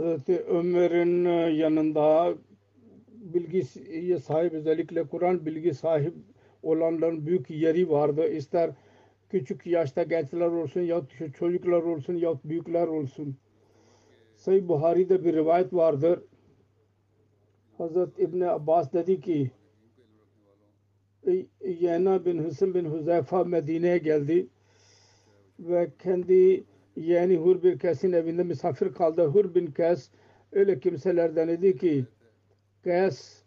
Hazreti Ömer'in yanında bilgi sahip özellikle Kur'an bilgi sahip olanların büyük yeri vardı. İster küçük yaşta gençler olsun ya çocuklar olsun ya büyükler olsun. Sayı Buhari'de bir rivayet vardır. Hazret İbni Abbas dedi ki Yena bin Hüsn bin Huzeyfa Medine'ye geldi ve kendi yeğeni Hur bin Kes'in evinde misafir kaldı. Hur bin Kes öyle kimselerden idi ki Kes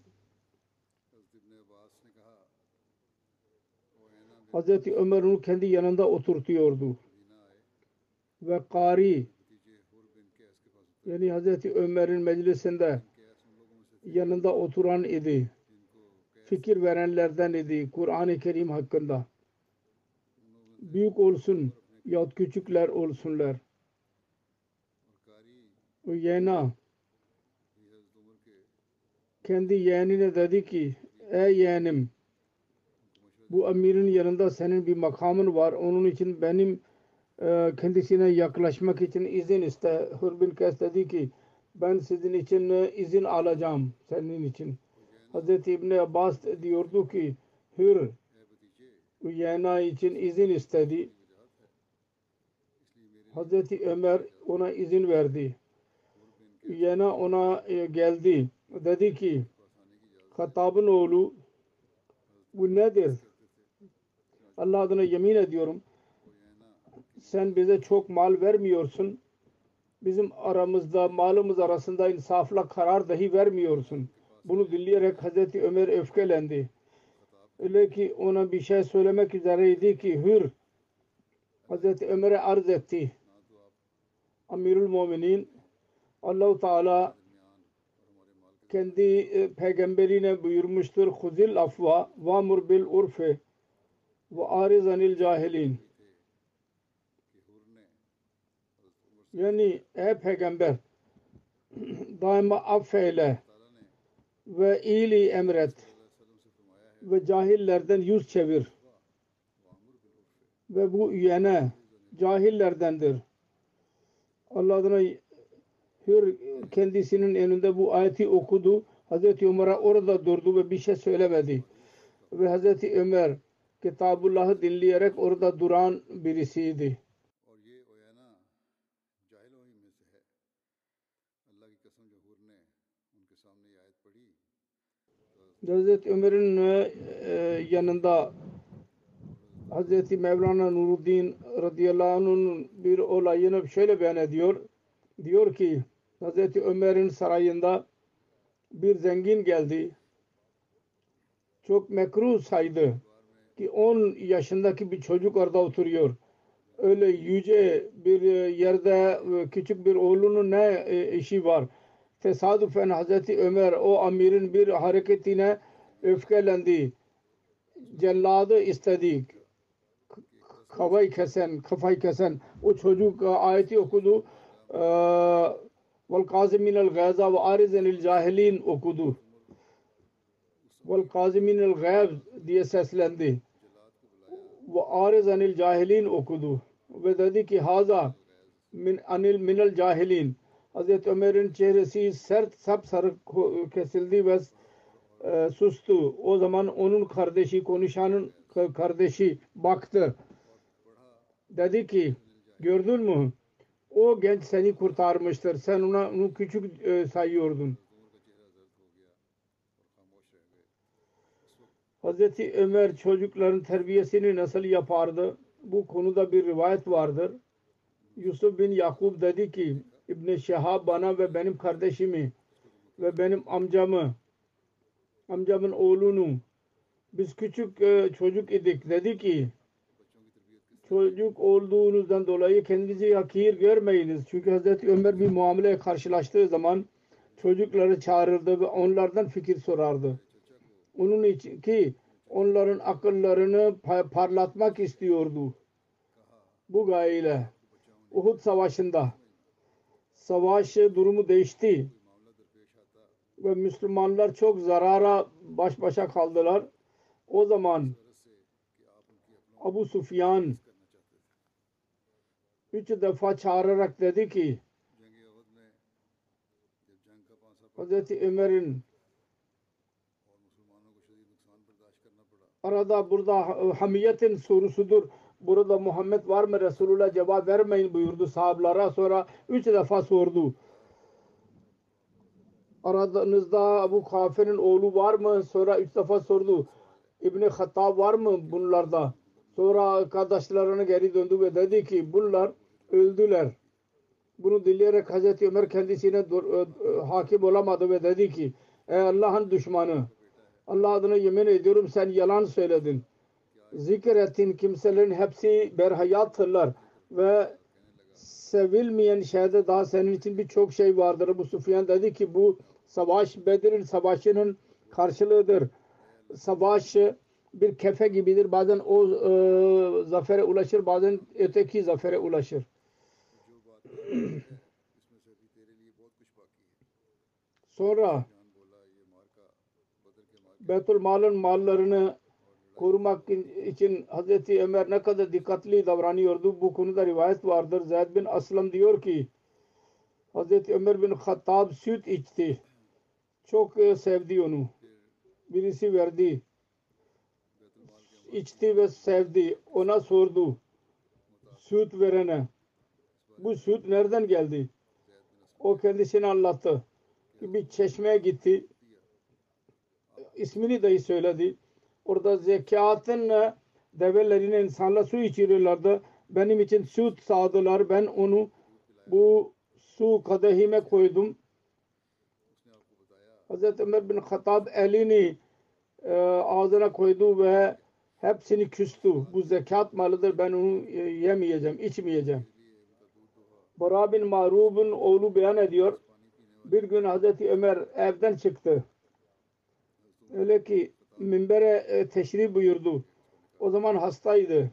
Hazreti Ömer onu kendi yanında oturtuyordu. Ve Kari yani Hazreti Ömer'in meclisinde yanında oturan idi. Fikir verenlerden idi Kur'an-ı Kerim hakkında. Büyük olsun yahut küçükler olsunlar. O yeğena kendi yeğenine dedi ki ey yeğenim bu amirin yanında senin bir makamın var. Onun için benim e, kendisine yaklaşmak için izin iste. Hür bin Kes dedi ki ben sizin için e, izin alacağım senin için. Hazreti İbni Abbas diyordu ki Hür yeğena için izin istedi. Hazreti Ömer ona izin verdi. Yeğena ona e, geldi. Dedi ki Hattab'ın oğlu bu nedir? Allah adına yemin ediyorum sen bize çok mal vermiyorsun. Bizim aramızda malımız arasında insafla karar dahi vermiyorsun. Bunu dinleyerek Hazreti Ömer öfkelendi. Öyle ki ona bir şey söylemek üzereydi ki Hür Hazreti Ömer'e arz etti. Amirul Muminin Allah-u Teala kendi peygamberine buyurmuştur. Huzil afva vamur bil urfe ve arizanil cahilin. Yani ey peygamber daima affeyle ve iyiliği emret ve cahillerden yüz çevir ve bu üyene cahillerdendir. Allah adına Hür kendisinin önünde bu ayeti okudu. Hazreti Ömer'e orada durdu ve bir şey söylemedi. Ve Hazreti Ömer Kitabullah'ı dinleyerek orada duran birisiydi. Hazreti Ömer'in yanında Hazreti Mevlana Nuruddin radıyallahu anh'ın bir olayını şöyle beyan ediyor. Diyor ki Hazreti Ömer'in sarayında bir zengin geldi. Çok mekruh saydı ki 10 yaşındaki bir çocuk orada oturuyor. Öyle yüce bir yerde küçük bir oğlunun ne işi var? Tesadüfen Hazreti Ömer o amirin bir hareketine öfkelendi. Celladı istedik. Kafayı kesen, kafayı kesen o çocuk e, ayeti okudu. E, Vel kaziminel gayza ve arizenil cahilin okudu. Vel kaziminel gayb diye seslendi. Ve arizenil cahilin okudu. Ve dedi ki haza min anil minel cahilin. Hazreti Ömer'in çehresi sert sapsarı ko- kesildi ve e, sustu. O zaman onun kardeşi konuşanın kardeşi baktı. Dedi ki gördün mü? O genç seni kurtarmıştır. Sen ona onu küçük e, sayıyordun. Hazreti Ömer çocukların terbiyesini nasıl yapardı? Bu konuda bir rivayet vardır. Yusuf bin Yakub dedi ki İbn Şehab bana ve benim kardeşimi ve benim amcamı amcamın oğlunu biz küçük e, çocuk idik dedi ki çocuk olduğunuzdan dolayı kendinizi hakir görmeyiniz. Çünkü Hazreti Ömer bir muamele karşılaştığı zaman çocukları çağırırdı ve onlardan fikir sorardı. Onun için ki onların akıllarını pa- parlatmak istiyordu. Bu gayeyle Uhud Savaşı'nda savaş durumu değişti ve Müslümanlar çok zarara baş başa kaldılar. O zaman Abu Sufyan üç defa çağırarak dedi ki Hazreti Ömer'in arada burada hamiyetin sorusudur. Burada Muhammed var mı Resulullah cevap vermeyin buyurdu sahablara. Sonra üç defa sordu. Aranızda Abu Kafir'in oğlu var mı? Sonra üç defa sordu. İbni Hattab var mı bunlarda? Sonra arkadaşlarına geri döndü ve dedi ki bunlar öldüler. Bunu dinleyerek Hazreti Ömer kendisine hakim olamadı ve dedi ki ey Allah'ın düşmanı Allah adına yemin ediyorum sen yalan söyledin. Zikrettin kimselerin hepsi berhayattırlar ve sevilmeyen şeyde daha senin için birçok şey vardır. Bu Sufyan dedi ki bu savaş Bedir'in savaşının karşılığıdır. Savaş bir kefe gibidir. Bazen o e, zafere ulaşır, bazen öteki zafere ulaşır. Sonra Betül Mal'ın mallarını korumak için Hazreti Ömer ne kadar dikkatli davranıyordu. Bu konuda rivayet vardır. Zeyd bin Aslam diyor ki Hazreti Ömer bin Hattab süt içti. Çok e, sevdi onu. Birisi verdi. İçti ve sevdi. Ona sordu. Süt verene. Bu süt nereden geldi? O kendisine anlattı. Bir çeşmeye gitti. İsmini dahi söyledi. Orada zekatın develerine insanlar su içiriyorlardı. Benim için süt sağdılar. Ben onu bu su kadehime koydum. Hazreti Ömer bin Hattab elini e, ağzına koydu ve hepsini küstü. Bu zekat malıdır. Ben onu e, yemeyeceğim, içmeyeceğim. Bara bin Marub'un oğlu beyan ediyor. Bir gün Hazreti Ömer evden çıktı. Öyle ki minbere e, teşrif buyurdu. O zaman hastaydı.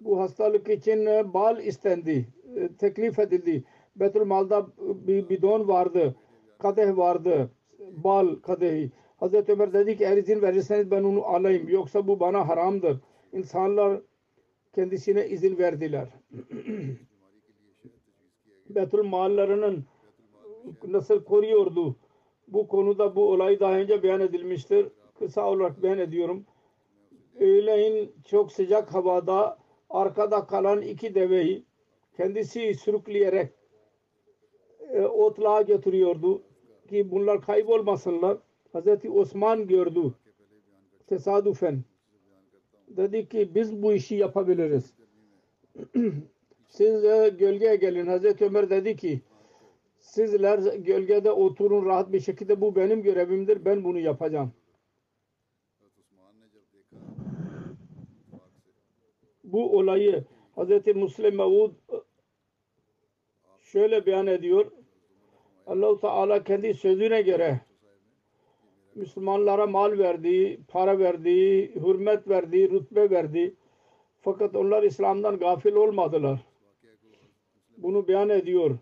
Bu hastalık için e, bal istendi. E, teklif edildi. Betülmal'da bir bidon vardı. Kadeh vardı. Bal kadehi. Hazreti Ömer dedi ki eğer izin verirseniz ben onu alayım. Yoksa bu bana haramdır. İnsanlar kendisine izin verdiler. Betül mallarının nasıl koruyordu? Bu konuda bu olay daha önce beyan edilmiştir. Kısa olarak beyan ediyorum. Öğleyin çok sıcak havada arkada kalan iki deveyi kendisi sürükleyerek e, otluğa götürüyordu ki bunlar kaybolmasınlar. Hazreti Osman gördü tesadüfen. Dedi ki biz bu işi yapabiliriz. Siz e, gölgeye gelin. Hazreti Ömer dedi ki sizler gölgede oturun rahat bir şekilde bu benim görevimdir. Ben bunu yapacağım. Bu olayı Hazreti Müslim Mevud şöyle beyan ediyor. Allah-u Teala kendi sözüne göre Müslümanlara mal verdi, para verdi, hürmet verdi, rütbe verdi. Fakat onlar İslam'dan gafil olmadılar. Bunu beyan ediyor.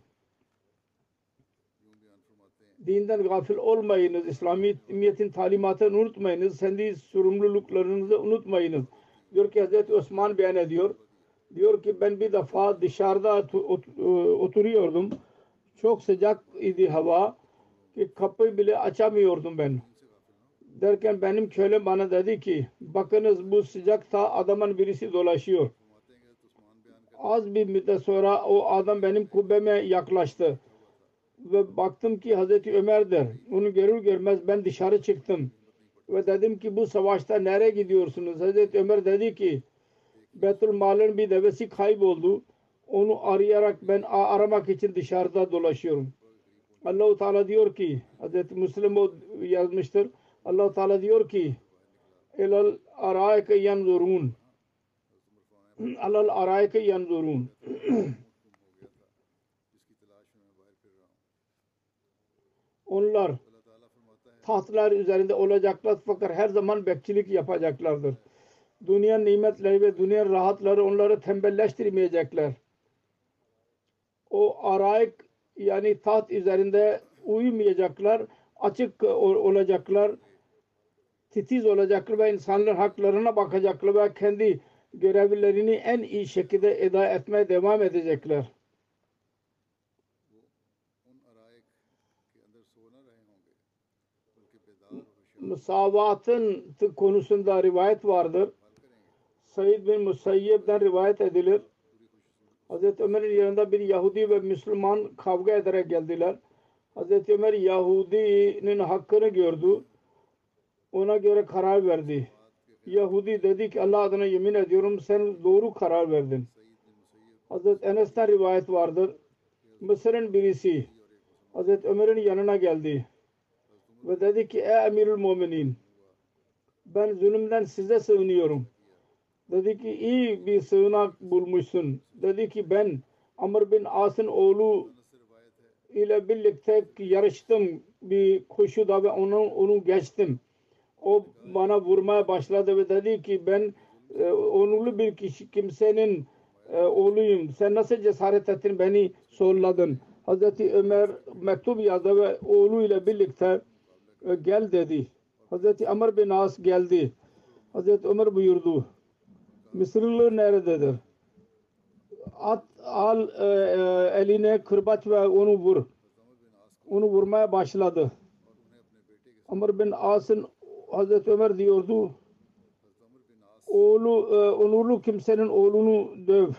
Dinden gafil olmayınız. İslamiyet'in talimatını unutmayınız. Kendi sorumluluklarınızı unutmayınız. Diyor ki Hazreti Osman beyan ediyor. Diyor ki ben bir defa dışarıda oturuyordum. Çok sıcak idi hava ki kapıyı bile açamıyordum ben. Derken benim köle bana dedi ki bakınız bu sıcakta adamın birisi dolaşıyor. Az bir müddet sonra o adam benim kubbeme yaklaştı. Ve baktım ki Hazreti Ömer'dir. Onu görür görmez ben dışarı çıktım. Ve dedim ki bu savaşta nereye gidiyorsunuz? Hazreti Ömer dedi ki Betül Mal'ın bir devesi kayboldu. Onu arayarak ben aramak için dışarıda dolaşıyorum. Allah-u Teala diyor ki Hazreti Müslim o yazmıştır. Allah Teala diyor ki elal araike yanzurun alal araike yanzurun onlar tahtlar üzerinde olacaklar fakat her zaman bekçilik yapacaklardır. Dünya nimetleri ve dünya rahatları onları tembelleştirmeyecekler. O araik yani taht üzerinde uyumayacaklar, açık olacaklar, titiz olacaklar ve insanların haklarına bakacaklar ve kendi görevlerini en iyi şekilde eda etmeye devam edecekler. Musavatın konusunda rivayet vardır. Said bin Musayyib'den rivayet edilir. Hazreti Ömer'in yanında bir Yahudi ve Müslüman kavga ederek geldiler. Hazreti Ömer Yahudi'nin hakkını gördü. Ona göre karar verdi. Yahudi dedi ki Allah adına yemin ediyorum sen doğru karar verdin. Hazreti Enes'ten rivayet vardır. Mısır'ın birisi Hazreti Ömer'in yanına geldi. Ve dedi ki ey emirül müminin ben zulümden size sığınıyorum. Dedi ki iyi bir sığınak bulmuşsun. Dedi ki ben Amr bin As'ın oğlu ile birlikte yarıştım bir koşuda ve onu, onu geçtim. O bana vurmaya başladı ve dedi ki ben e, onurlu bir kişi kimsenin e, oğluyum. Sen nasıl cesaret ettin beni solladın. Hazreti Ömer mektup yazdı ve oğluyla birlikte e, gel dedi. Hazreti Amr bin As geldi. Hazreti Ömer buyurdu. Mısırlı nerededir? At al e, e, eline kırbaç ve onu vur. Onu vurmaya başladı. Amr bin As'ın Hazreti Ömer diyordu oğlu e, onurlu kimsenin oğlunu döv.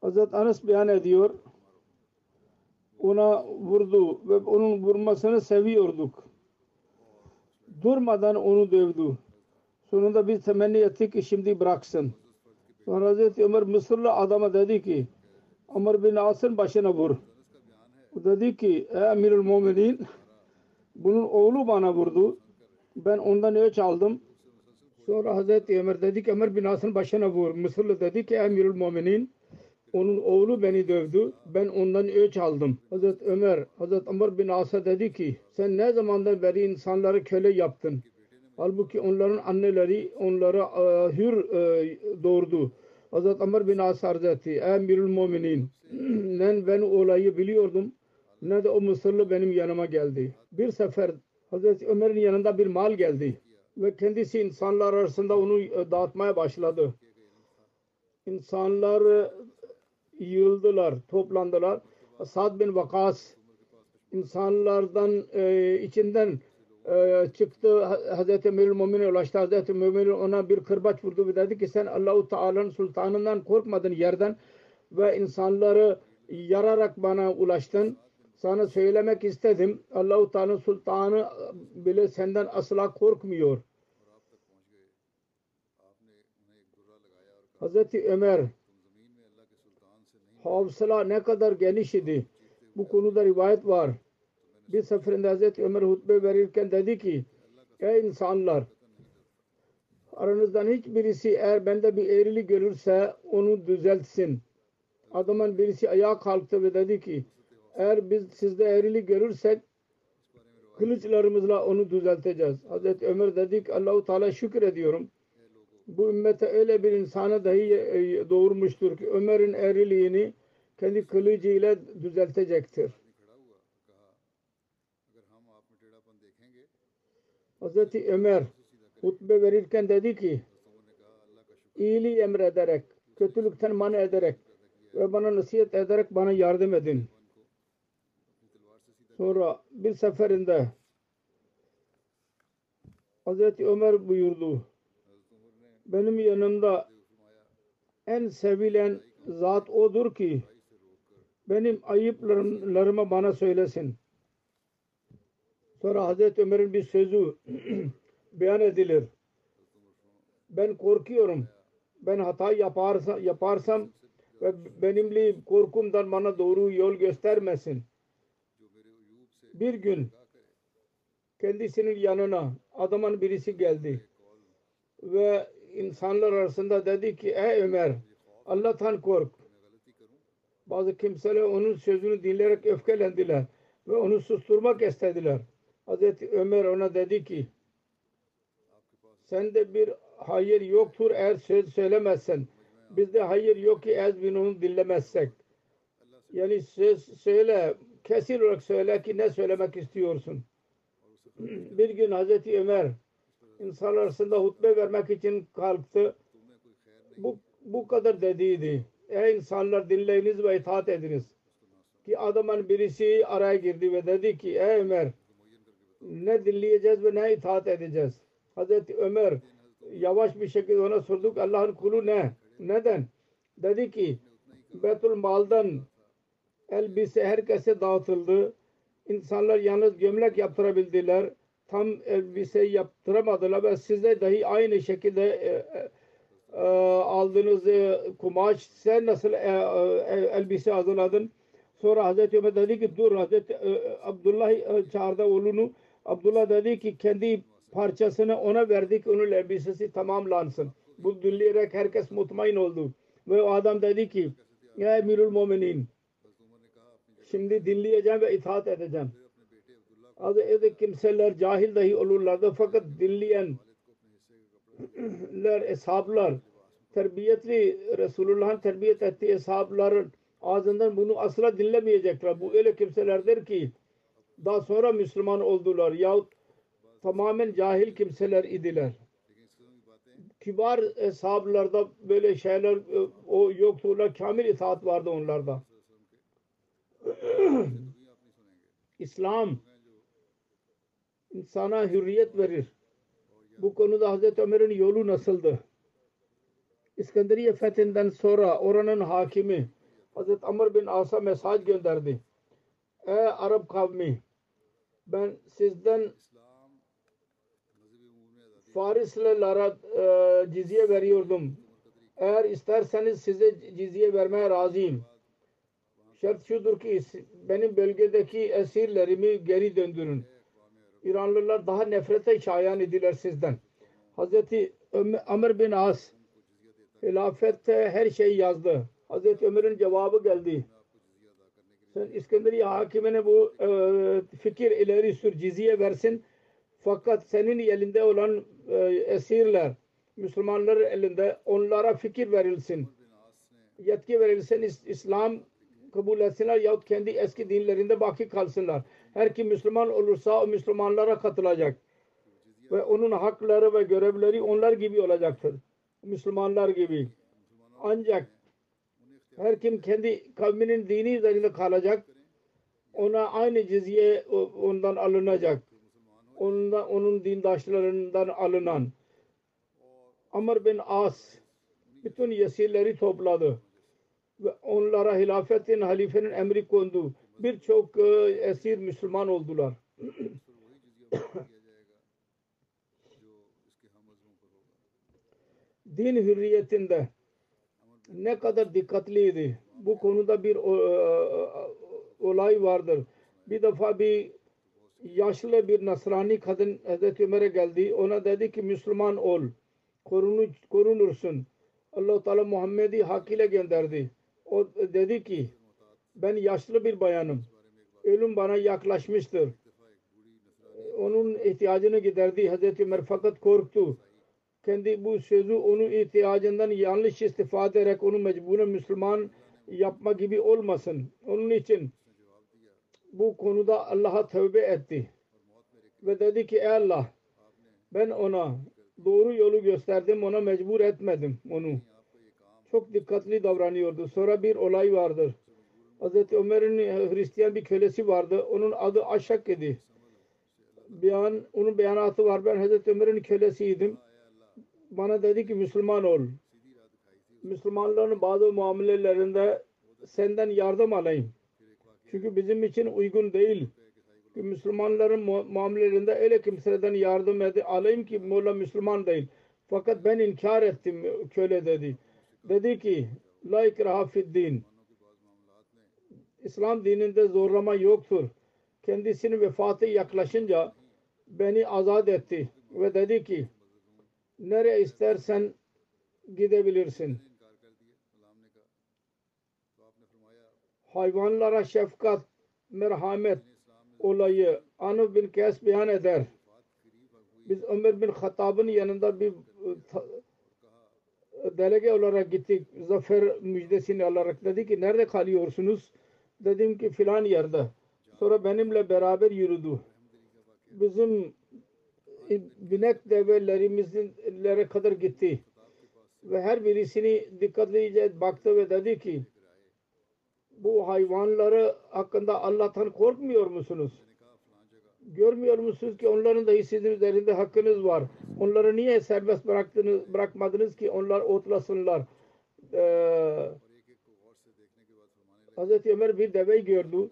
Hazreti Anas beyan ediyor. Ona vurdu ve onun vurmasını seviyorduk. Durmadan onu dövdü. Sonunda biz temenni ettik ki şimdi bıraksın. Sonra Hazreti Ömer Mısırlı adama dedi ki Ömer bin As'ın başına vur. O dedi ki ey emirül müminin bunun oğlu bana vurdu. Ben ondan ölç aldım. Sonra Hazreti Ömer dedi ki Ömer bin As'ın başına vur. Mısırlı dedi ki emirül müminin onun oğlu beni dövdü. Ben ondan ölç aldım. Hazreti Ömer, Hazreti Ömer bin As'a dedi ki sen ne zamandan beri insanları köle yaptın? Halbuki onların anneleri onları e, hür e, doğurdu. Hazreti Ömer bin As arz etti. Emirül müminin. ben, ben olayı biliyordum. Ne de o Mısırlı benim yanıma geldi. Bir sefer Hazreti Ömer'in yanında bir mal geldi. Ve kendisi insanlar arasında onu e, dağıtmaya başladı. İnsanlar yığıldılar, toplandılar. Sad bin Vakas insanlardan e, içinden e, çıktı Hazreti Emirül Mümin'e ulaştı. Hazreti Mümin ona bir kırbaç vurdu ve dedi ki sen Allahu Teala'nın sultanından korkmadın yerden ve insanları yararak bana ulaştın. Sana söylemek istedim. Allahu Teala'nın sultanı bile senden asla korkmuyor. Hazreti Ömer havsala ne kadar geniş idi. Bu konuda rivayet var. Bir seferinde Hazreti Ömer hutbe verirken dedi ki ey insanlar aranızdan hiçbirisi eğer bende bir eğrili görürse onu düzeltsin. Adamın birisi ayağa kalktı ve dedi ki eğer biz sizde eğrili görürsek kılıçlarımızla onu düzelteceğiz. Hazreti Ömer dedi ki Allahu Teala şükür ediyorum. bu ümmete öyle bir insanı dahi e, doğurmuştur ki Ömer'in eriliğini kendi kılıcıyla düzeltecektir. Hazreti Ömer hutbe verirken dedi ki iyiliği emrederek, kötülükten man ederek ve bana nasihat ederek bana yardım edin. Sonra bir seferinde Hazreti Ömer buyurdu. Benim yanımda en sevilen zat odur ki benim ayıplarımı bana söylesin. Sonra Hazreti Ömer'in bir sözü beyan edilir. Ben korkuyorum. Ben hata yaparsam, yaparsam ve benimle korkumdan bana doğru yol göstermesin. Bir gün kendisinin yanına adamın birisi geldi ve insanlar arasında dedi ki ey Ömer Allah'tan kork. Bazı kimseler onun sözünü dinleyerek öfkelendiler ve onu susturmak istediler. Hazreti Ömer ona dedi ki sende bir hayır yoktur eğer söz söylemezsen. Bizde hayır yok ki eğer biz onu dinlemezsek. Yani söz söyle, kesin olarak söyle ki ne söylemek istiyorsun. bir gün Hazreti Ömer insanlar arasında hutbe vermek için kalktı. Bu, bu kadar dediydi. Ey insanlar dinleyiniz ve itaat ediniz. Ki adamın birisi araya girdi ve dedi ki ey Ömer ne dinleyeceğiz ve ne itaat edeceğiz. Hazreti Ömer yavaş bir şekilde ona sorduk Allah'ın kulu ne? Neden? Dedi ki Betul Mal'dan elbise herkese dağıtıldı. İnsanlar yalnız gömlek yaptırabildiler. Tam elbise yaptıramadılar ve size dahi aynı şekilde e, e, e, aldığınız e, kumaş sen nasıl e, e, elbise hazırladın? Sonra Hazreti Ömer dedi ki dur Hazreti e, Abdullah e, çağırdı oğlunu. Abdullah dedi ki kendi parçasını ona verdik onun elbisesi tamamlansın. Bu dinleyerek herkes mutmain oldu. Ve o adam dedi ki ya Emirül Muminin şimdi dinleyeceğim ve itaat edeceğim. Azı kimseler cahil dahi olurlardı fakat dinleyenler, eshablar, terbiyetli Resulullah'ın terbiyet ettiği eshabların ağzından bunu asla dinlemeyecekler. Bu öyle kimselerdir ki daha sonra Müslüman oldular yahut tamamen cahil kimseler idiler. Kibar eshablarda böyle şeyler o yoktular. Kamil itaat vardı onlarda. İslam insana hürriyet verir. Bu konuda Hazreti Ömer'in yolu nasıldı? İskenderiye fethinden sonra oranın hakimi Hazreti Amr bin As'a mesaj gönderdi. Ey Arap kavmi ben sizden Farislilere e, cizye veriyordum. Eğer isterseniz size cizye vermeye razıyım. Şart şudur ki benim bölgedeki esirlerimi geri döndürün. İranlılar daha nefrete şayan idiler sizden. Hazreti Ömer bin As hilafette her şeyi yazdı. Hazreti Ömer'in cevabı geldi. Sen İskenderiye hakimine bu e, fikir ileri sür ciziye versin. Fakat senin elinde olan e, esirler Müslümanlar elinde onlara fikir verilsin. Yetki verilsin İslam kabul etsinler yahut kendi eski dinlerinde baki kalsınlar. Her kim Müslüman olursa o Müslümanlara katılacak. Ve onun hakları ve görevleri onlar gibi olacaktır. Müslümanlar gibi. Ancak her kim kendi kavminin dini üzerinde kalacak ona aynı cizye ondan alınacak. Ondan, onun dindaşlarından alınan Amr bin As bütün yesirleri topladı onlara hilafetin halifenin emri kondu. Birçok e, esir Müslüman oldular. Din hürriyetinde ne kadar dikkatliydi. Bu konuda bir o, e, olay vardır. Bir defa bir yaşlı bir Nasrani kadın Hazreti Ömer'e geldi. Ona dedi ki Müslüman ol. Korunu, korunursun. allah Teala Muhammed'i hak ile gönderdi. O dedi ki ben yaşlı bir bayanım. Ölüm bana yaklaşmıştır. Onun ihtiyacını giderdi Hazreti Ömer fakat korktu. kendi bu sözü onun ihtiyacından yanlış istifade ederek onu mecburen Müslüman yapma gibi olmasın. Onun için bu konuda Allah'a tövbe etti. Ve dedi ki ey Allah ben ona doğru yolu gösterdim ona mecbur etmedim onu. Çok dikkatli davranıyordu. Sonra bir olay vardır. Hazreti Ömer'in Hristiyan bir kölesi vardı. Onun adı Aşak idi. Beyan, onun beyanatı var. Ben Hazreti Ömer'in kölesiydim. Bana dedi ki Müslüman ol. Müslümanların bazı muamelelerinde senden yardım alayım. Çünkü bizim için uygun değil. Ki Müslümanların mu- muamelelerinde öyle kimseden yardım ede alayım ki Molla Müslüman değil. Fakat ben inkar ettim köle dedi. Dedi ki la ikraha din. İslam dininde zorlama yoktur. Kendisinin vefatı yaklaşınca beni azat etti ve dedi ki nereye istersen gidebilirsin. Hayvanlara şefkat, merhamet olayı Anı bin Kes beyan eder. Biz Ömer bin Hattab'ın yanında bir e, delege olarak gittik. Zafer müjdesini alarak dedi ki nerede kalıyorsunuz? Dedim ki filan yerde. Sonra benimle beraber yürüdü. Bizim e, binek develerimizlere kadar gitti. Ve her birisini dikkatlice baktı ve dedi ki bu hayvanları hakkında Allah'tan korkmuyor musunuz? Görmüyor musunuz ki onların dahi sizin üzerinde hakkınız var. Onları niye serbest bıraktınız, bırakmadınız ki onlar otlasınlar? Ee, Hazreti Ömer bir deveyi gördü.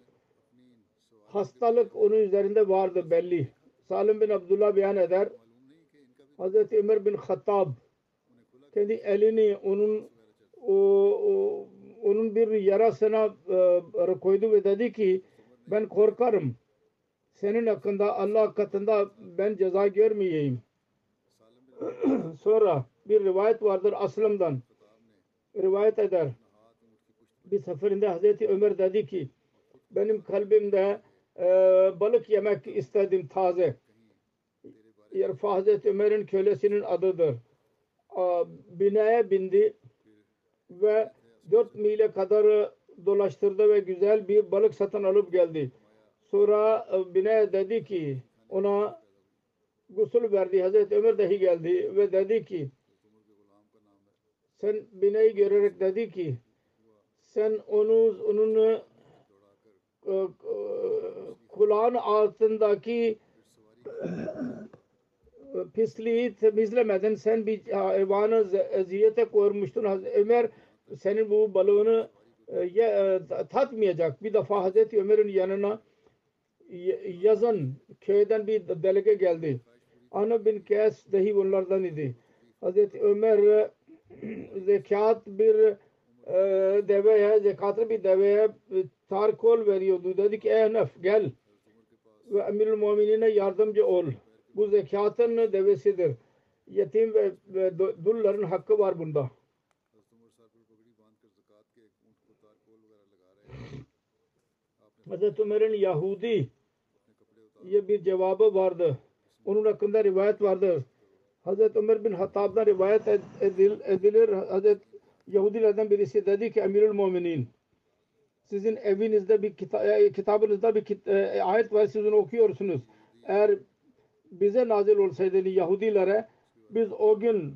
Hastalık onun üzerinde vardı belli. Salim bin Abdullah beyan eder. Hazreti Ömer bin Hattab kendi elini onun o, o onun bir yarasına e, koydu ve dedi ki ben korkarım. Senin hakkında Allah katında ben ceza görmeyeyim. Sonra bir rivayet vardır Aslam'dan. Rivayet eder. Bir seferinde Hazreti Ömer dedi ki benim kalbimde e, balık yemek istedim taze. Yarfa Hazreti Ömer'in kölesinin adıdır. A, binaya bindi ve 4 mile kadar dolaştırdı ve güzel bir balık satın alıp geldi. Sonra e, binaya dedi ki ona gusül verdi. Hazreti Ömer dahi geldi ve dedi ki sen binayı görerek dedi ki sen onu onun e, e, kulağın altındaki pisliği temizlemedin. Sen bir hayvanı eziyete koymuştun. Ömer senin bu balığını tatmayacak. Bir defa Hazreti Ömer'in yanına y- yazın köyden bir delege geldi. Ana bin Kes dahi bunlardan idi. Hazreti Ömer e, zekat bir e, deveye, zekatı bir deveye e, tarkol veriyordu. Dedi ki ey Hanef gel ve Emirül Muminine yardımcı ol. Bu zekatın devesidir. Yetim ve, ve du- dulların hakkı var bunda. Hazreti Ömer'in Yahudi ye bir cevabı vardı. Onun hakkında rivayet vardır. Hazreti Ömer bin Hattab'dan rivayet ed- edil, edilir. Hazreti Yahudilerden birisi dedi ki Emirül Muminin sizin evinizde bir kita e, kitabınızda bir kit- e, ayet var siz onu okuyorsunuz. Eğer bize nazil olsaydı Yahudilere biz o gün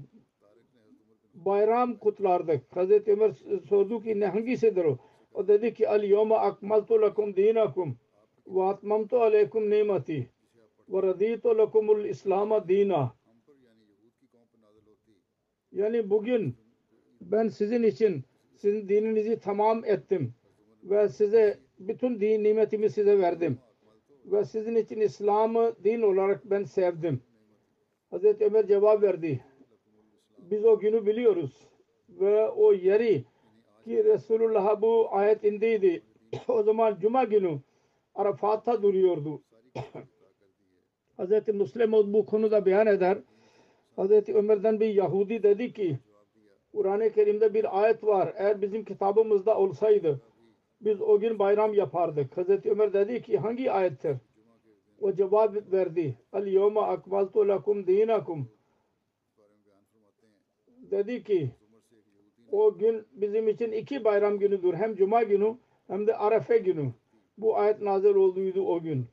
bayram kutlardık. Hazreti Ömer sordu ki ne hangisidir o? O dedi ki al yawma akmaltu lakum dinakum ve atmamtu aleykum nimati ve raditu lakumul islama dina. Yani bugün ben sizin için sizin dininizi tamam ettim ve size bütün din nimetimi size verdim ve sizin için İslam'ı din olarak ben sevdim. Hazreti Ömer cevap verdi. Biz o günü biliyoruz ve o yeri ki Resulullah'a bu ayet indiydi. o zaman Cuma günü Arafat'ta duruyordu. Hazreti Müslim bu konuda beyan eder. Hazreti Ömer'den bir Yahudi dedi ki Kur'an-ı Kerim'de bir ayet var. Eğer bizim kitabımızda olsaydı biz o gün bayram yapardık. Hazreti Ömer dedi ki hangi ayettir? O cevap verdi. Al yevme akmaltu lakum dinakum dedi ki o gün bizim için iki bayram günüdür. Hem cuma günü hem de arefe günü. Bu ayet nazil olduydu o gün.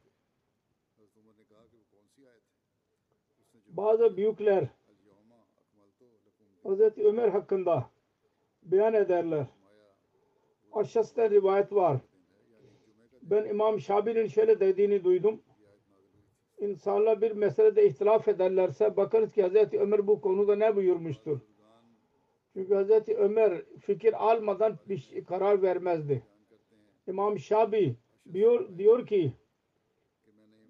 Bazı büyükler Hz. Ömer hakkında beyan ederler. Aşşas'ta rivayet var. Ben İmam Şabi'nin şöyle dediğini duydum. İnsanlar bir meselede ihtilaf ederlerse bakınız ki Hz. Ömer bu konuda ne buyurmuştur? Çünkü Hazreti Ömer fikir almadan bir şey- karar vermezdi. İmam Şabi diyor, diyor ki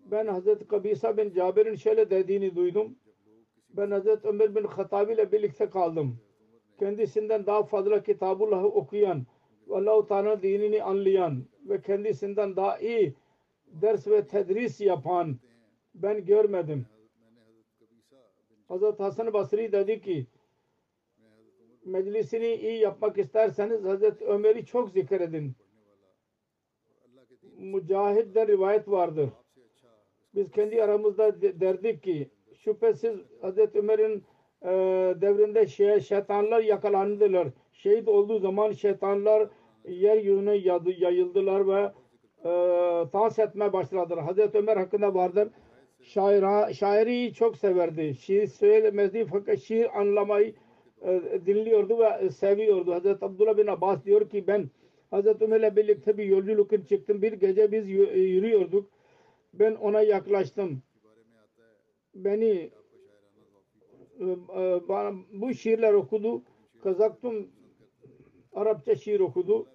ben Hazreti Kabisa bin Cabir'in şöyle dediğini duydum. Ben Hazreti Ömer bin Khattab ile birlikte kaldım. Kendisinden daha fazla Kitabullah'ı okuyan, Allah-u Teala dinini anlayan ve kendisinden daha iyi ders ve tedris yapan ben görmedim. Hazreti Hasan Basri dedi ki meclisini iyi yapmak isterseniz Hazreti Ömer'i çok zikredin. Mücahid'den rivayet vardır. Biz kendi aramızda derdik ki şüphesiz Hazreti Ömer'in e, devrinde şey, şeytanlar yakalandılar. Şehit olduğu zaman şeytanlar yeryüzüne yayıldılar ve e, dans etmeye başladılar. Hazreti Ömer hakkında vardır. Şaira, şairi çok severdi. Şiir söylemezdi fakat şiir anlamayı dinliyordu ve seviyordu. Hazreti Abdullah bin Abbas diyor ki ben Hazreti Ömer'le birlikte bir yolculuk için çıktım. Bir gece biz yü- yürüyorduk. Ben ona yaklaştım. Beni e, e, bu şiirler okudu. Kazaktum Arapça şiir okudu.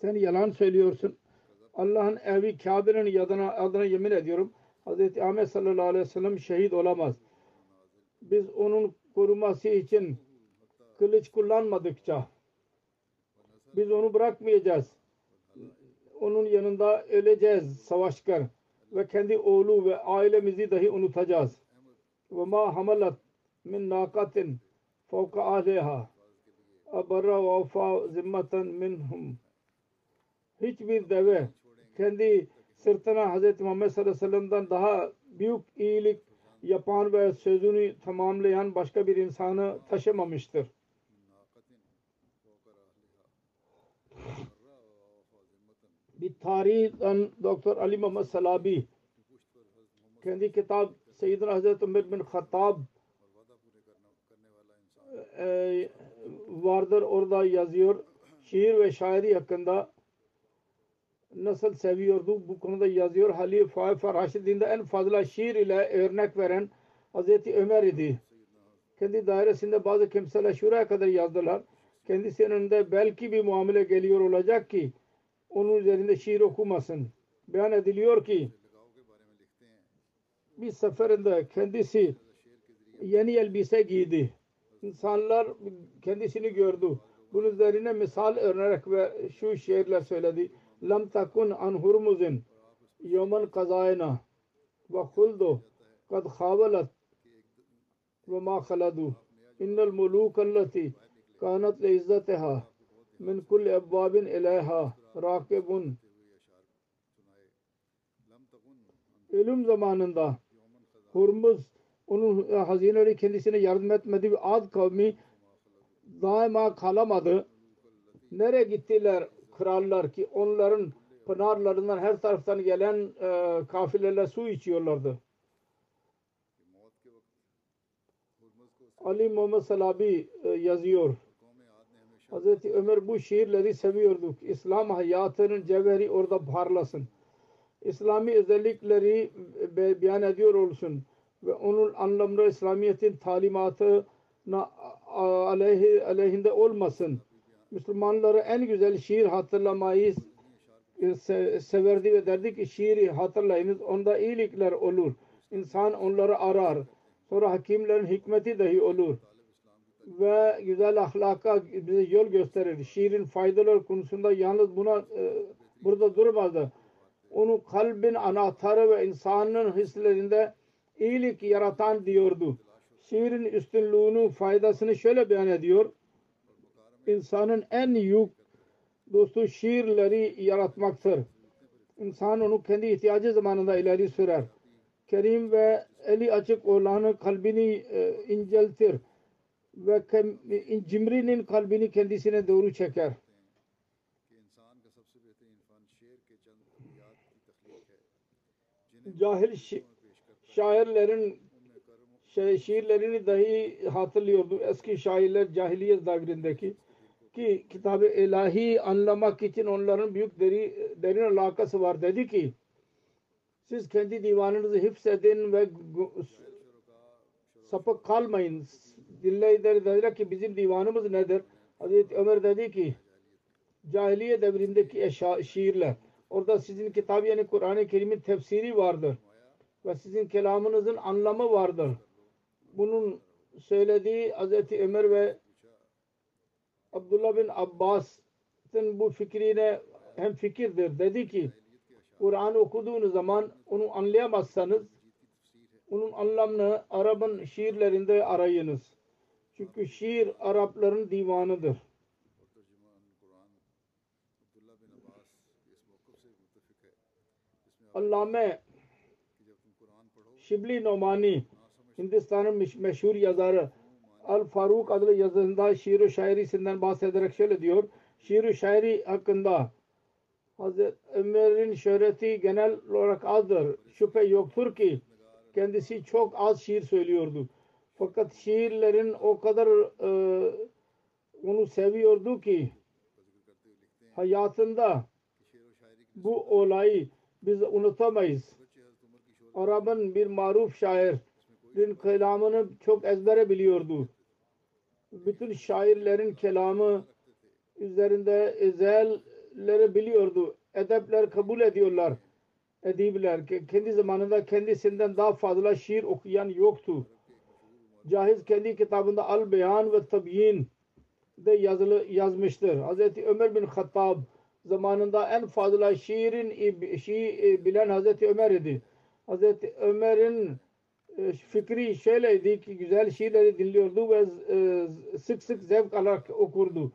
Sen yalan söylüyorsun. Allah'ın evi Kabe'nin adına, adına yemin ediyorum. Hz. Ahmet sallallahu aleyhi ve sellem şehit olamaz. Biz onun koruması için kılıç kullanmadıkça biz onu bırakmayacağız. Onun yanında öleceğiz savaşkar ve kendi oğlu ve ailemizi dahi unutacağız. Ve ma hamalat min naqatin fawqa ahliha abarra ve afa zimmatan minhum hiçbir deve kendi sırtına Hz. Muhammed sallallahu aleyhi ve sellem'den daha büyük iyilik yapan ve sözünü tamamlayan başka bir insanı taşımamıştır. Bir tarihten Doktor Ali Muhammed Salabi kendi kitap Seyyidina Hazreti Ömer bin Hattab e, vardır orada yazıyor. Şiir ve şairi hakkında nasıl seviyordu bu konuda yazıyor. Halife Raşidin'de en fazla şiir ile örnek veren Hazreti Ömer idi. Kendi dairesinde bazı kimseler şuraya kadar yazdılar. Kendisinin önünde belki bir muamele geliyor olacak ki onun üzerinde şiir okumasın. Beyan ediliyor ki bir seferinde kendisi yeni elbise giydi. İnsanlar kendisini gördü. Bunun üzerine misal örnek ve şu şiirler söyledi. Lam takun an hurmuzin yoman kazayna ve huldu kad khavalat ve ma khaladu innal muluk allati kanat le izzatiha min kulli ebbabin ilayha rakibun ölüm zamanında Hurmuz onun hazineleri kendisine yardım etmedi ve Ad kavmi daima kalamadı. Nereye gittiler krallar ki onların pınarlarından her taraftan gelen e, kafileler su içiyorlardı. Ali Muhammed Salabi e, yazıyor. Hazreti Ömer bu şiirleri seviyordu. İslam hayatının cevheri orada parlasın. İslami özellikleri be- beyan ediyor olsun ve onun anlamda İslamiyet'in talimatına aleyhi, aleyhinde olmasın. Müslümanlara en güzel şiir hatırlamayı se- severdi ve derdi ki şiiri hatırlayınız onda iyilikler olur. İnsan onları arar. Sonra hakimlerin hikmeti dahi olur. Ve güzel ahlaka bize yol gösterir. Şiirin faydaları konusunda yalnız buna e, burada durmadı. Onu kalbin anahtarı ve insanın hislerinde iyilik yaratan diyordu. Şiirin üstünlüğünü, faydasını şöyle beyan ediyor insanın en büyük dostu şiirleri yaratmaktır. İnsan onu kendi ihtiyacı zamanında ileri sürer. Kerim ve eli açık olanın kalbini e, inceltir ve e, cimrinin kalbini kendisine doğru çeker. Cahil şi şairlerin şey, şiirlerini dahi hatırlıyordu. Eski şairler cahiliyet zagrindeki ki kitabı ilahi anlamak için onların büyük deri, derin alakası var. Dedi ki siz kendi divanınızı hifzedin ve sapık kalmayın. Dinleyiciler dediler ki bizim divanımız nedir? Hazreti Ömer dedi ki cahiliye devrindeki eşya, şiirler. Orada sizin kitabı yani Kur'an-ı Kerim'in tefsiri vardır. Ve sizin kelamınızın anlamı vardır. Bunun söylediği Hazreti Ömer ve Abdullah bin Abbas'ın bu fikrine hem fikirdir. Dedi ki Kur'an okuduğunuz zaman onu anlayamazsanız onun anlamını Arap'ın şiirlerinde arayınız. Çünkü şiir Arapların divanıdır. Allame Şibli Nomani Hindistan'ın meşhur yazarı El-Faruk adlı yazısında şiir-i şairisinden bahsederek şöyle diyor. Şiir şairi hakkında Hazreti Ömer'in şöhreti genel olarak azdır. Şüphe yoktur ki kendisi çok az şiir söylüyordu. Fakat şiirlerin o kadar e, onu seviyordu ki hayatında bu olayı biz unutamayız. Arap'ın bir maruf şair şairin kelamını çok ezbere biliyordu. Bütün şairlerin kelamı üzerinde ezelleri biliyordu. Edepler kabul ediyorlar. Edipler. Ke- Kendi zamanında kendisinden daha fazla şiir okuyan yoktu. Cahiz kendi kitabında Al Beyan ve Tabyin de yazılı yazmıştır. Hazreti Ömer bin Hattab zamanında en fazla şiirin şiir bilen Hazreti Ömer idi. Hazreti Ömer'in e, fikri şöyleydi ki güzel şiirleri dinliyordu ve e, sık sık zevk alarak okurdu.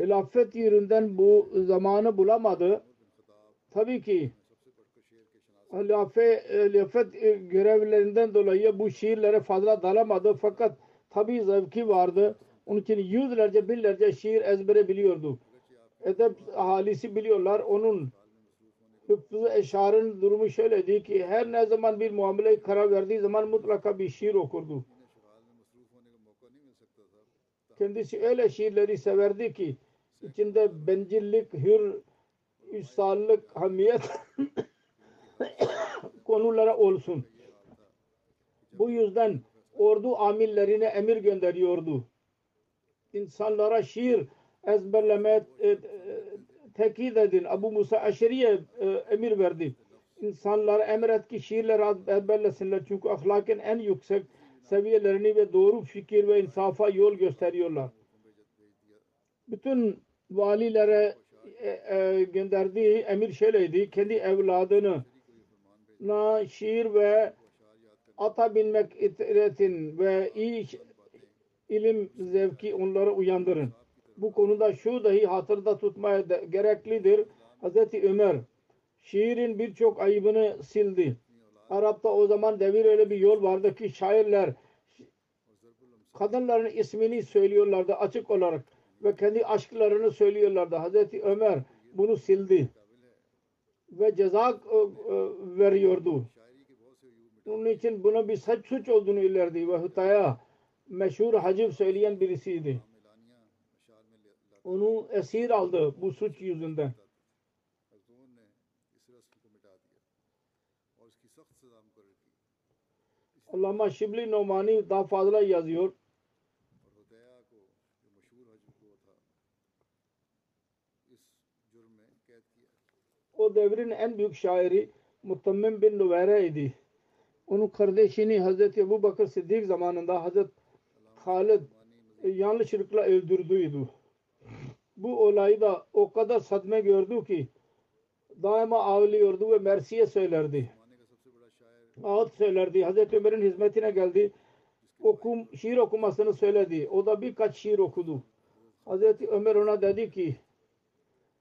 Hilafet yönünden bu zamanı bulamadı. Tabii ki hilafet, e, görevlerinden dolayı bu şiirlere fazla dalamadı fakat tabii zevki vardı. Onun için yüzlerce binlerce şiir ezbere biliyordu. Edep ahalisi biliyorlar. Onun hıfzı eşarın durumu şöyleydi ki her ne zaman bir muamele karar verdiği zaman mutlaka bir şiir okurdu. Kendisi öyle şiirleri severdi ki içinde bencillik, hür, üsallık, hamiyet konulara olsun. Bu yüzden ordu amirlerine emir gönderiyordu. İnsanlara şiir ezberleme tekit edin. Abu Musa Aşeri'ye e, emir verdi. İnsanlara emret ki şiirler ezberlesinler. Çünkü ahlakın en yüksek seviyelerini ve doğru fikir ve insafa yol gösteriyorlar. Bütün valilere e, e, gönderdiği emir şöyleydi. Kendi evladını na şiir ve ata binmek itiretin ve iyi ilim zevki onları uyandırın. Bu konuda şu dahi hatırda tutmaya da gereklidir. Hazreti Ömer şiirin birçok ayıbını sildi. Arap'ta o zaman devir öyle bir yol vardı ki şairler kadınların ismini söylüyorlardı açık olarak ve kendi aşklarını söylüyorlardı. Hazreti Ömer bunu sildi ve ceza e, e, veriyordu. Onun için buna bir saç suç olduğunu ilerdi ve Hütaya meşhur hacib söyleyen birisiydi onu esir aldı bu suç yüzünden. Allama Şibli Nomani daha fazla yazıyor. O devrin en büyük şairi Mutammim bin Nüvere idi. Onun kardeşini Hazreti Ebu Bakır Siddik zamanında Hazreti Halid e, yanlışlıkla öldürdüydü bu olayda o kadar sadme gördü ki daima ağlıyordu ve Mersi'ye söylerdi. Ağıt söylerdi. Hazreti Ömer'in hizmetine geldi. Okum, şiir okumasını söyledi. O da birkaç şiir okudu. Hazreti Ömer ona dedi ki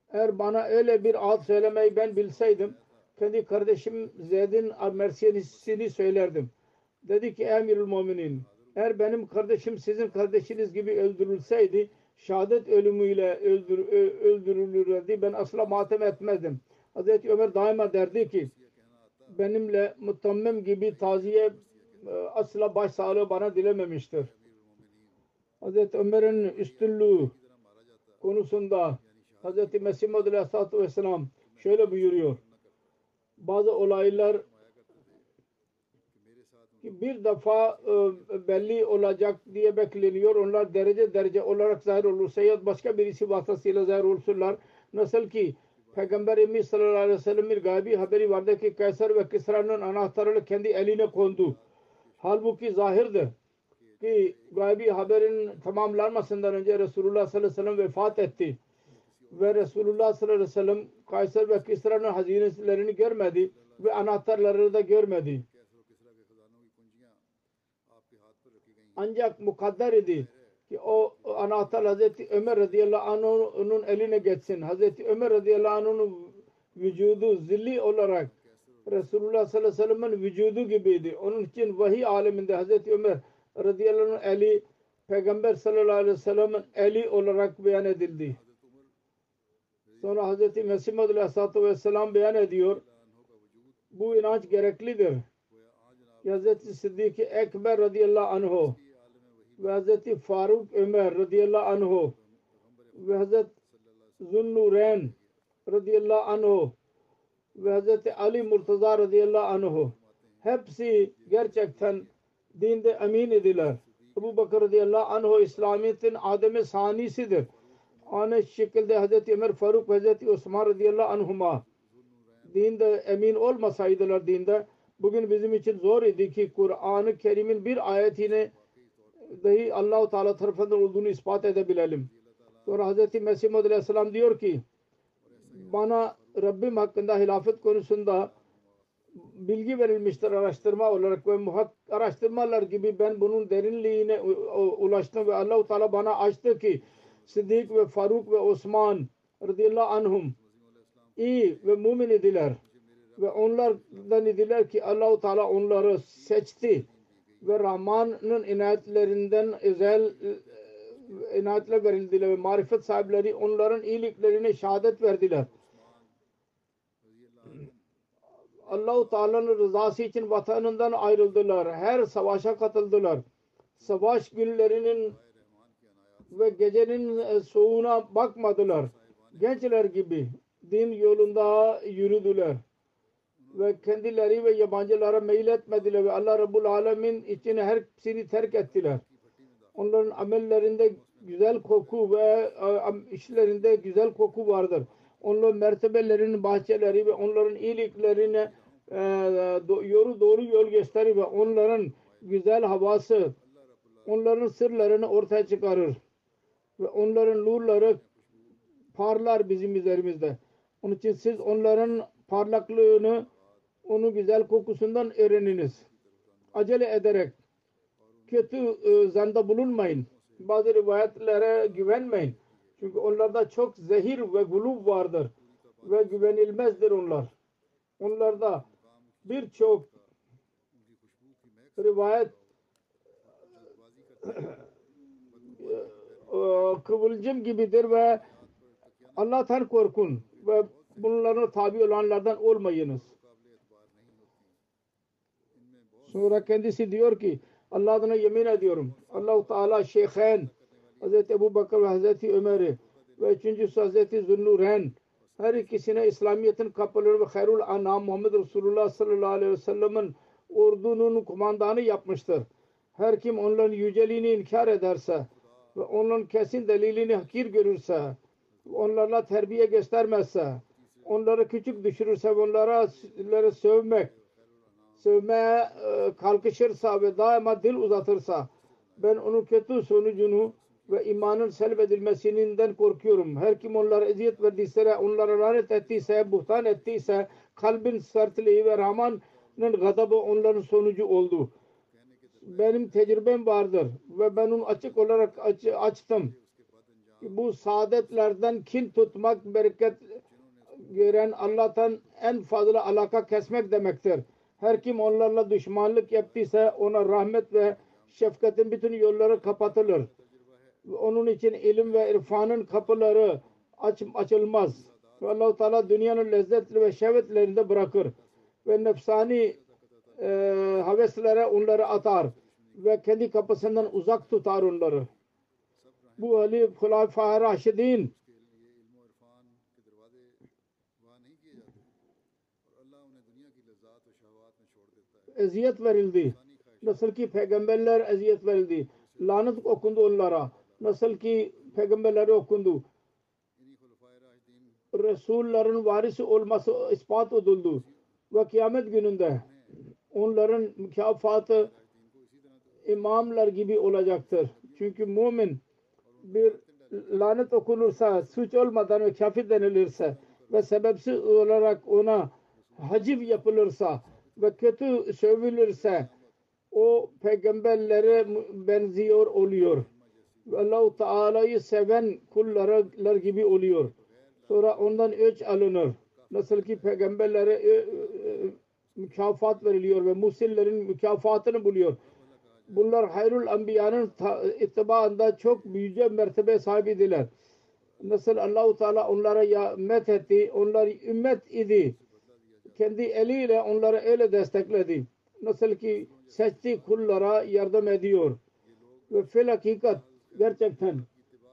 eğer bana öyle bir ağıt söylemeyi ben bilseydim kendi kardeşim Zeyd'in Mersiye'sini söylerdim. Dedi ki Emirül Muminin eğer benim kardeşim sizin kardeşiniz gibi öldürülseydi şehadet ölümüyle öldür, öldürülürdü. Ben asla matem etmezdim. Hazreti Ömer daima derdi ki benimle mutammim gibi taziye e, asla başsağlığı bana dilememiştir. Hazreti Ömer'in üstünlüğü konusunda Hazreti Mesih Maud Aleyhisselatü Vesselam şöyle buyuruyor. Bazı olaylar bir defa e, belli olacak diye bekleniyor. Onlar derece derece olarak zahir olursa ya başka birisi vasıtasıyla zahir olurlar. Nasıl ki Peygamberimiz sallallahu aleyhi ve sellem bir gaybi haberi vardı ki Kayser ve Kisra'nın anahtarını kendi eline kondu. Halbuki zahirdir ki gaybi haberin tamamlanmasından önce Resulullah sallallahu aleyhi ve sellem vefat etti. Ve Resulullah sallallahu aleyhi ve sellem Kayser ve Kisra'nın hazinelerini görmedi ve anahtarlarını da görmedi. Ancak mukadder idi ki o anahtar Hazreti Ömer radıyallahu anh'ın eline geçsin. Hazreti Ömer radıyallahu anh'ın vücudu zilli olarak Resulullah sallallahu aleyhi ve sellem'in vücudu gibiydi. Onun için vahiy aleminde Hazreti Ömer radıyallahu anh eli Peygamber sallallahu aleyhi ve sellem'in eli olarak beyan edildi. Sonra Hazreti Mesih Maud aleyhissalatü vesselam beyan ediyor. Bu inanç gereklidir. Hazreti Sıddık-ı Ekber radıyallahu anhu ve Hazreti Faruk Ömer radıyallahu anhu ve Hazreti Zunnuren radıyallahu anhu ve Hazreti Ali Murtaza radıyallahu anhu hepsi gerçekten dinde emin idiler. Ebu Bakır radıyallahu anhu İslamiyet'in ademi sanisidir. Aynı şekilde Hazreti Ömer Faruk ve Hazreti Osman radıyallahu anhuma dinde emin olmasaydılar dinde bugün bizim için zor idi ki Kur'an-ı Kerim'in bir ayetini dahi Allah-u Teala tarafından olduğunu ispat edebilelim. Sonra Hz. Mesih Muhammed Aleyhisselam diyor ki bana Rabbim hakkında hilafet konusunda bilgi verilmiştir araştırma olarak ve muhak araştırmalar gibi ben bunun derinliğine ulaştım ve Allah-u Teala bana açtı ki Sıddık ve Faruk ve Osman radıyallahu anhum iyi ve mümin idiler ve onlardan idiler ki Allah-u Teala onları seçti ve Rahman'ın inayetlerinden özel e, inayetler verildiler ve marifet sahipleri onların iyiliklerine şehadet verdiler. Allah-u Teala'nın rızası için vatanından ayrıldılar. Her savaşa katıldılar. Savaş günlerinin ve gecenin e, soğuğuna bakmadılar. Gençler gibi din yolunda yürüdüler ve kendileri ve yabancılara meyil etmediler ve Allah Rabbul Alemin için hepsini terk ettiler. Onların amellerinde güzel koku ve e, işlerinde güzel koku vardır. Onların mertebelerinin bahçeleri ve onların iyiliklerine e, doğru doğru yol gösterir ve onların güzel havası onların sırlarını ortaya çıkarır ve onların nurları parlar bizim üzerimizde. Onun için siz onların parlaklığını onu güzel kokusundan öğreniniz. Acele ederek kötü e, zanda bulunmayın. Bazı rivayetlere güvenmeyin. Çünkü onlarda çok zehir ve gulub vardır. Ve güvenilmezdir onlar. Onlarda birçok rivayet e, kıvılcım gibidir ve Allah'tan korkun ve bunların tabi olanlardan olmayınız. Sonra kendisi diyor ki Allah adına yemin ediyorum. Allahu Teala Şeyhen Hazreti Ebu Bakır ve Hazreti Ömer'i ve üçüncüsü Hazreti Zünnurhen her ikisine İslamiyet'in kapıları ve hayrul anam Muhammed Resulullah sallallahu aleyhi ve sellem'in ordunun kumandanı yapmıştır. Her kim onların yüceliğini inkar ederse ve onların kesin delilini hakir görürse onlarla terbiye göstermezse onları küçük düşürürse onlara, onlara sövmek sövmeye e, kalkışırsa ve daima dil uzatırsa ben onun kötü sonucunu ve imanın selbedilmesinden korkuyorum. Her kim onlara eziyet verdiyse, onlara lanet ettiyse, buhtan ettiyse, kalbin sertliği ve Rahman'ın gadabı onların sonucu oldu. Benim tecrübem vardır ve ben onu açık olarak aç, açtım. bu saadetlerden kin tutmak, bereket gören Allah'tan en fazla alaka kesmek demektir. Her kim onlarla düşmanlık yaptıysa ona rahmet ve şefkatin bütün yolları kapatılır. Onun için ilim ve irfanın kapıları aç, açılmaz. Ve Allah-u Teala dünyanın lezzetli ve şehvetlerinde bırakır. Ve nefsani e, haveslere onları atar. Ve kendi kapısından uzak tutar onları. Bu Ali Hulafah Raşidin eziyet verildi. Nasıl ki peygamberler eziyet verildi. Lanet okundu onlara. Nasıl ki peygamberlere okundu. Resullerin varisi olması ispat edildi. Ve kıyamet gününde onların mükafatı imamlar gibi olacaktır. Çünkü mümin bir lanet okunursa, suç olmadan ve kafir denilirse ve sebepsiz olarak ona hacif yapılırsa ve kötü sövülürse o peygamberlere benziyor oluyor. Allah-u Teala'yı seven kullar gibi oluyor. Sonra ondan öç alınır. Nasıl ki peygamberlere e, e, mükafat veriliyor ve musillerin mükafatını buluyor. Bunlar Hayrul Anbiya'nın ittibaında çok büyüce mertebe sahibidiler. Nasıl Allahu Teala onlara ya met etti, onlar ümmet idi. Kendi eliyle onları öyle destekledi. Nasıl ki seçti kullara yardım ediyor. Ve fil hakikat gerçekten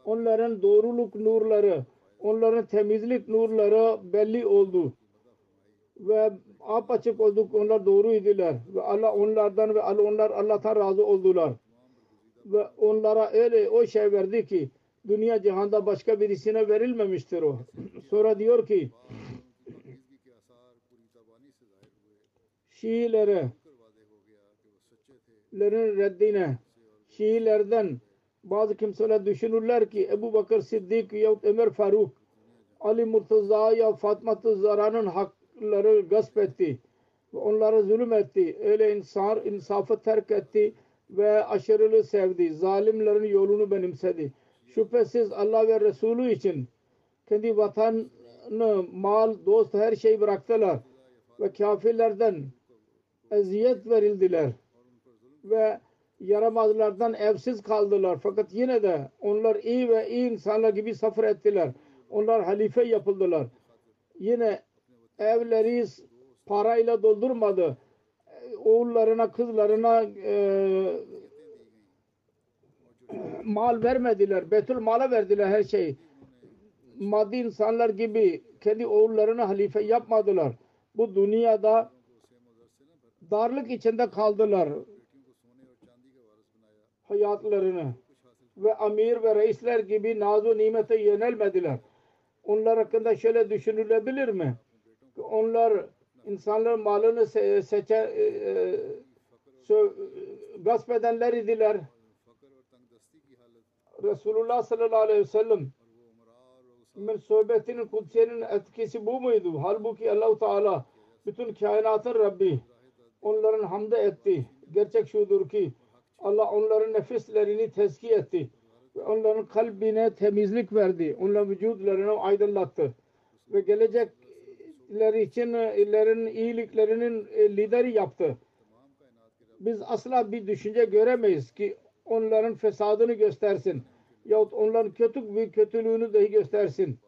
onların doğruluk nurları, onların temizlik nurları belli oldu. Ve apaçık olduk onlar doğruydular. Ve Allah onlardan ve Allah onlar Allah'tan razı oldular. Ve onlara öyle o şey verdi ki dünya cihanda başka birisine verilmemiştir o. Sonra diyor ki Şiilere lerin reddine Şiilerden bazı kimseler düşünürler ki Ebu Bakır Siddik yahut Ömer Faruk Ali Murtaza ya Fatma Zara'nın hakları gasp etti ve onlara zulüm etti. Öyle insan insafı terk etti ve aşırılığı sevdi. Zalimlerin yolunu benimsedi. Şüphesiz Allah ve Resulü için kendi vatanını, mal, dost her şeyi bıraktılar. Ve kafirlerden eziyet verildiler ve yaramazlardan evsiz kaldılar. Fakat yine de onlar iyi ve iyi insanlar gibi safır ettiler. Onlar halife yapıldılar. Yine evleri parayla doldurmadı. Oğullarına, kızlarına e, mal vermediler. Betül mala verdiler her şeyi. Maddi insanlar gibi kendi oğullarına halife yapmadılar. Bu dünyada darlık içinde kaldılar hayatlarını ve amir ve reisler gibi nazu nimete yenilmediler. Onlar hakkında şöyle düşünülebilir mi? Ki onlar insanların malını se seçe e, e gasp edenler idiler. Resulullah sallallahu aleyhi ve sellem min sohbetinin kutsiyenin etkisi bu muydu? Halbuki Allahu Teala bütün kainatın Rabbi onların hamd etti. Gerçek şudur ki Allah onların nefislerini tezkiye etti. Ve onların kalbine temizlik verdi. Onların vücutlarını aydınlattı. Ve gelecekler için illerin iyiliklerinin e, lideri yaptı. Biz asla bir düşünce göremeyiz ki onların fesadını göstersin. Yahut onların kötü bir kötülüğünü dahi göstersin.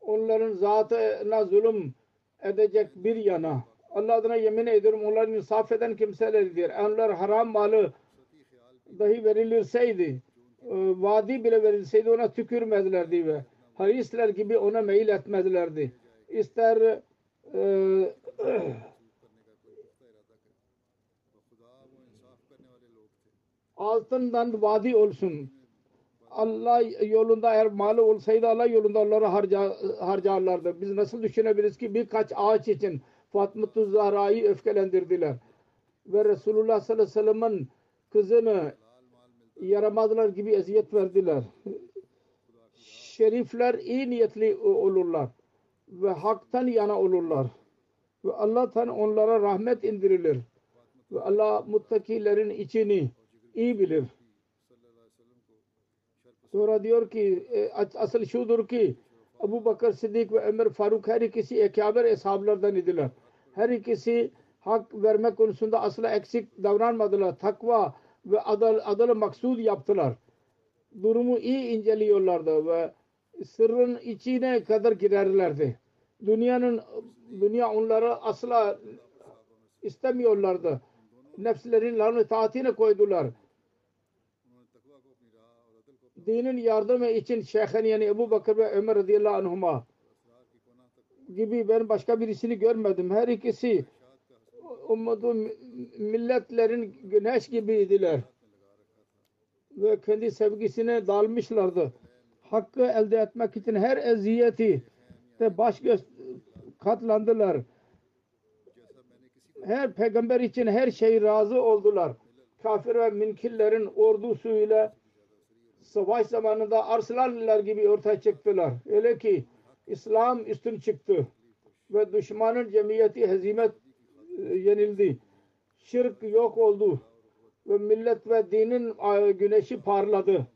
Onların zatına zulüm edecek bir yana. Allah adına yemin ediyorum onların insaf eden kimselerdir. Onlar haram malı dahi verilirseydi e, vadi bile verilseydi ona tükürmezlerdi ve harisler gibi ona meyil etmezlerdi. İster e, altından vadi olsun. Allah yolunda eğer malı olsaydı Allah yolunda onları harca, harcarlardı. Biz nasıl düşünebiliriz ki birkaç ağaç için Fatma Zahra'yı öfkelendirdiler. Ve Resulullah sallallahu aleyhi ve sellem'in kızını yaramazlar gibi eziyet verdiler. Şerifler iyi niyetli olurlar ve haktan yana olurlar. Ve Allah'tan onlara rahmet indirilir. Ve Allah muttakilerin içini iyi bilir. Sonra diyor ki e, asıl şudur ki Ebu Bakır Sıddık ve Ömer Faruk her ikisi ekaber eshablardan idiler. Her ikisi hak verme konusunda asla eksik davranmadılar. Takva ve adal, adalı maksud yaptılar. Durumu iyi inceliyorlardı ve sırrın içine kadar girerlerdi. Dünyanın dünya onları asla istemiyorlardı. Nefslerin lanet taatine koydular dinin yardımı için şeyhen yani Ebu Bakır ve Ömer radıyallahu anhuma gibi ben başka birisini görmedim. Her ikisi ummadı milletlerin güneş gibiydiler. Ve kendi sevgisine dalmışlardı. Hakkı elde etmek için her eziyeti de baş katlandılar. Her peygamber için her şey razı oldular. Kafir ve minkillerin ordusuyla savaş zamanında arslaller gibi ortaya çıktılar. Öyle ki İslam üstün çıktı ve düşmanın cemiyeti hezimet e, yenildi. Şirk yok oldu ve millet ve dinin e, güneşi parladı.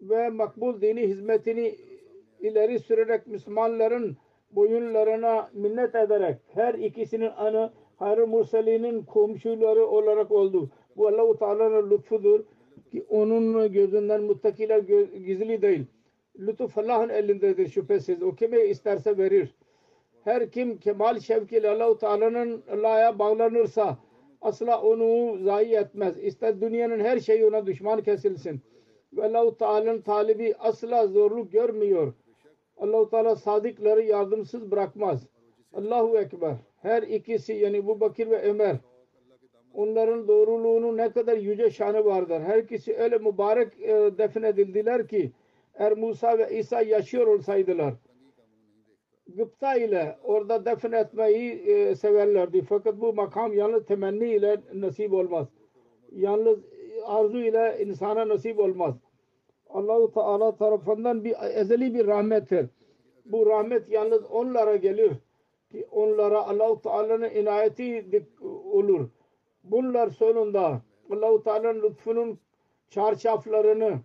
Ve makbul dini hizmetini ileri sürerek Müslümanların boyunlarına minnet ederek her ikisinin anı Hayr-ı Mursali'nin komşuları olarak oldu. Bu Allah-u Teala'nın lütfudur ki onun gözünden muttakiler gizli değil. Lütuf Allah'ın elindedir şüphesiz. O kime isterse verir. Her kim kemal şevkiyle Allah-u Teala'nın Allah'a bağlanırsa asla onu zayi etmez. İster dünyanın her şeyi ona düşman kesilsin. Ve Allah-u Teala'nın talibi asla zorluk görmüyor. Allah-u Teala sadıkları yardımsız bırakmaz. Allahu Ekber. Her ikisi yani bu Bakir ve Ömer onların doğruluğunun ne kadar yüce şanı vardır. Her ikisi öyle mübarek e, defnedildiler ki eğer Musa ve İsa yaşıyor olsaydılar gıpta ile orada defn etmeyi e, severlerdi. Fakat bu makam yalnız temenni ile nasip olmaz. Yalnız arzu ile insana nasip olmaz. Allahu Teala tarafından bir ezeli bir rahmettir. Bu rahmet yalnız onlara gelir ki onlara Allahu Teala'nın inayeti dik- olur bunlar sonunda Allahu Teala'nın lütfunun çarşaflarını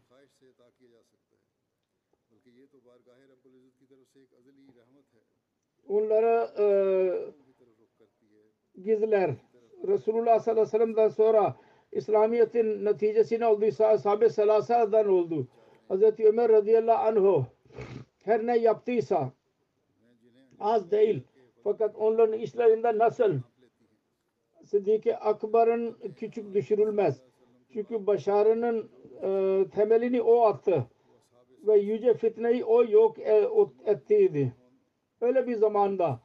onlara e, gizler. Resulullah sallallahu aleyhi ve sellem'den sonra İslamiyet'in neticesi ne oldu? Sahabe selasa'dan oldu. Hz. Ömer radıyallahu anhu her ne yaptıysa az değil. Fakat onların işlerinde nasıl Sıddık-ı Akbar'ın küçük düşürülmez. Çünkü başarının e, temelini o attı. Ve yüce fitneyi o yok e, ettiydi. Öyle bir zamanda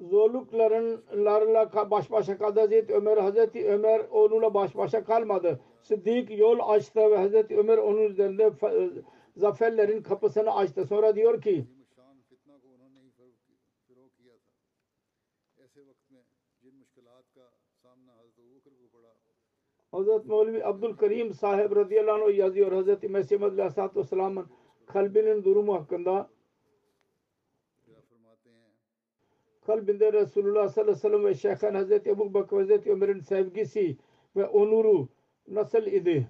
zorluklarla ka- baş başa kaldı Hazreti Ömer. Hazreti Ömer onunla baş başa kalmadı. Sıddık yol açtı ve Hazreti Ömer onun üzerinde fa- zaferlerin kapısını açtı. Sonra diyor ki Hazreti Mevlevi Abdülkerim sahip radıyallahu anh yazıyor. Hazreti Mesih Mevlevi Aleyhisselatü Vesselam'ın kalbinin durumu hakkında kalbinde Resulullah sallallahu aleyhi ve sellem ve Şeyhan Hazreti Ebu Bakır Hazreti Ömer'in sevgisi ve onuru nasıl idi?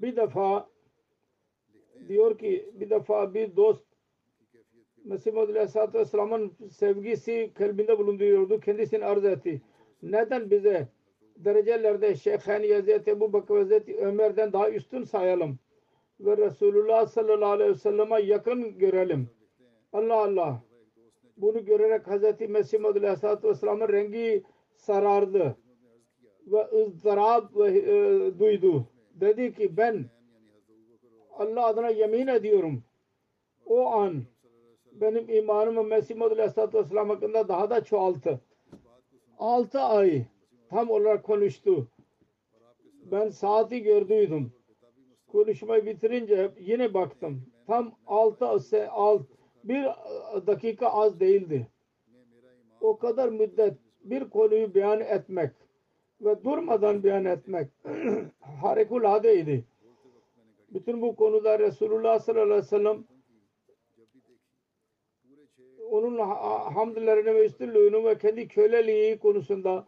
Bir defa diyor ki bir defa bir dost Mesih Muhammed Aleyhisselatü Vesselam'ın sevgisi kalbinde bulunduruyordu. Kendisini arz etti. Neden bize derecelerde Şeyhan Hazreti Ebu Bakır Hazreti Ömer'den daha üstün sayalım? Ve Resulullah sallallahu aleyhi ve selleme yakın görelim. Allah Allah. Bunu görerek Hazreti Mesih Maud Aleyhisselatü Vesselam'ın rengi sarardı. Ve ızdırap e, duydu. Dedi ki ben Allah adına yemin ediyorum. O an benim imanımı Mesih Maud Aleyhisselatü Vesselam hakkında daha da çoğaltı. Altı ay tam olarak konuştu. Ben saati gördüydüm. Konuşmayı bitirince yine baktım. Tam altı, alt, bir dakika az değildi. O kadar müddet bir konuyu beyan etmek ve durmadan beyan etmek harikuladeydi. Bütün bu konuda Resulullah sallallahu aleyhi ve sellem onun ha- hamdlerini ve üstünlüğünü ve kendi köleliği konusunda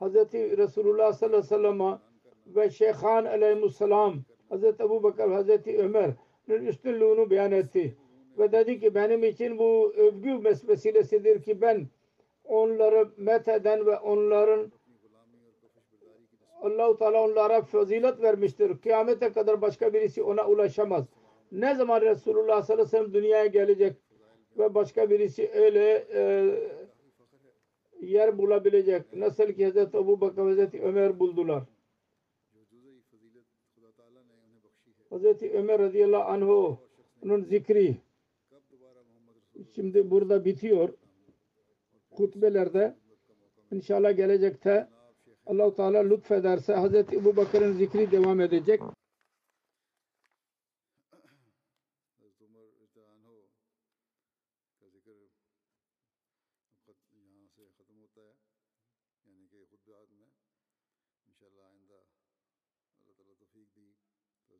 Hz. Resulullah sallallahu aleyhi ve sellem'e ve Şeyhan aleyhisselam Hazreti Ebu Bakır Hazreti Ömer'in üstünlüğünü beyan etti. Ve dedi ki benim için bu övgü vesilesidir ki ben onları metheden ve onların Allah-u Teala onlara fazilet vermiştir. Kıyamete kadar başka birisi ona ulaşamaz. Ne zaman Resulullah sallallahu aleyhi ve sellem dünyaya gelecek ve başka birisi öyle e, yer bulabilecek. Nasıl ki Hz. Ebu Bakır ve Hz. Ömer buldular. Hz. Ömer radıyallahu anh'ın zikri şimdi burada bitiyor. Kutbelerde inşallah gelecekte Allah-u Teala lütfederse Hz. Ebu Bakır'ın zikri devam edecek.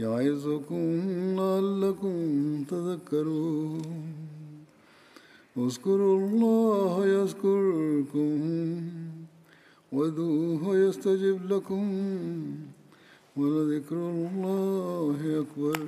يعظكم لعلكم تذكرون. اذكروا الله يذكركم وادعوه يستجب لكم ولذكر الله أكبر.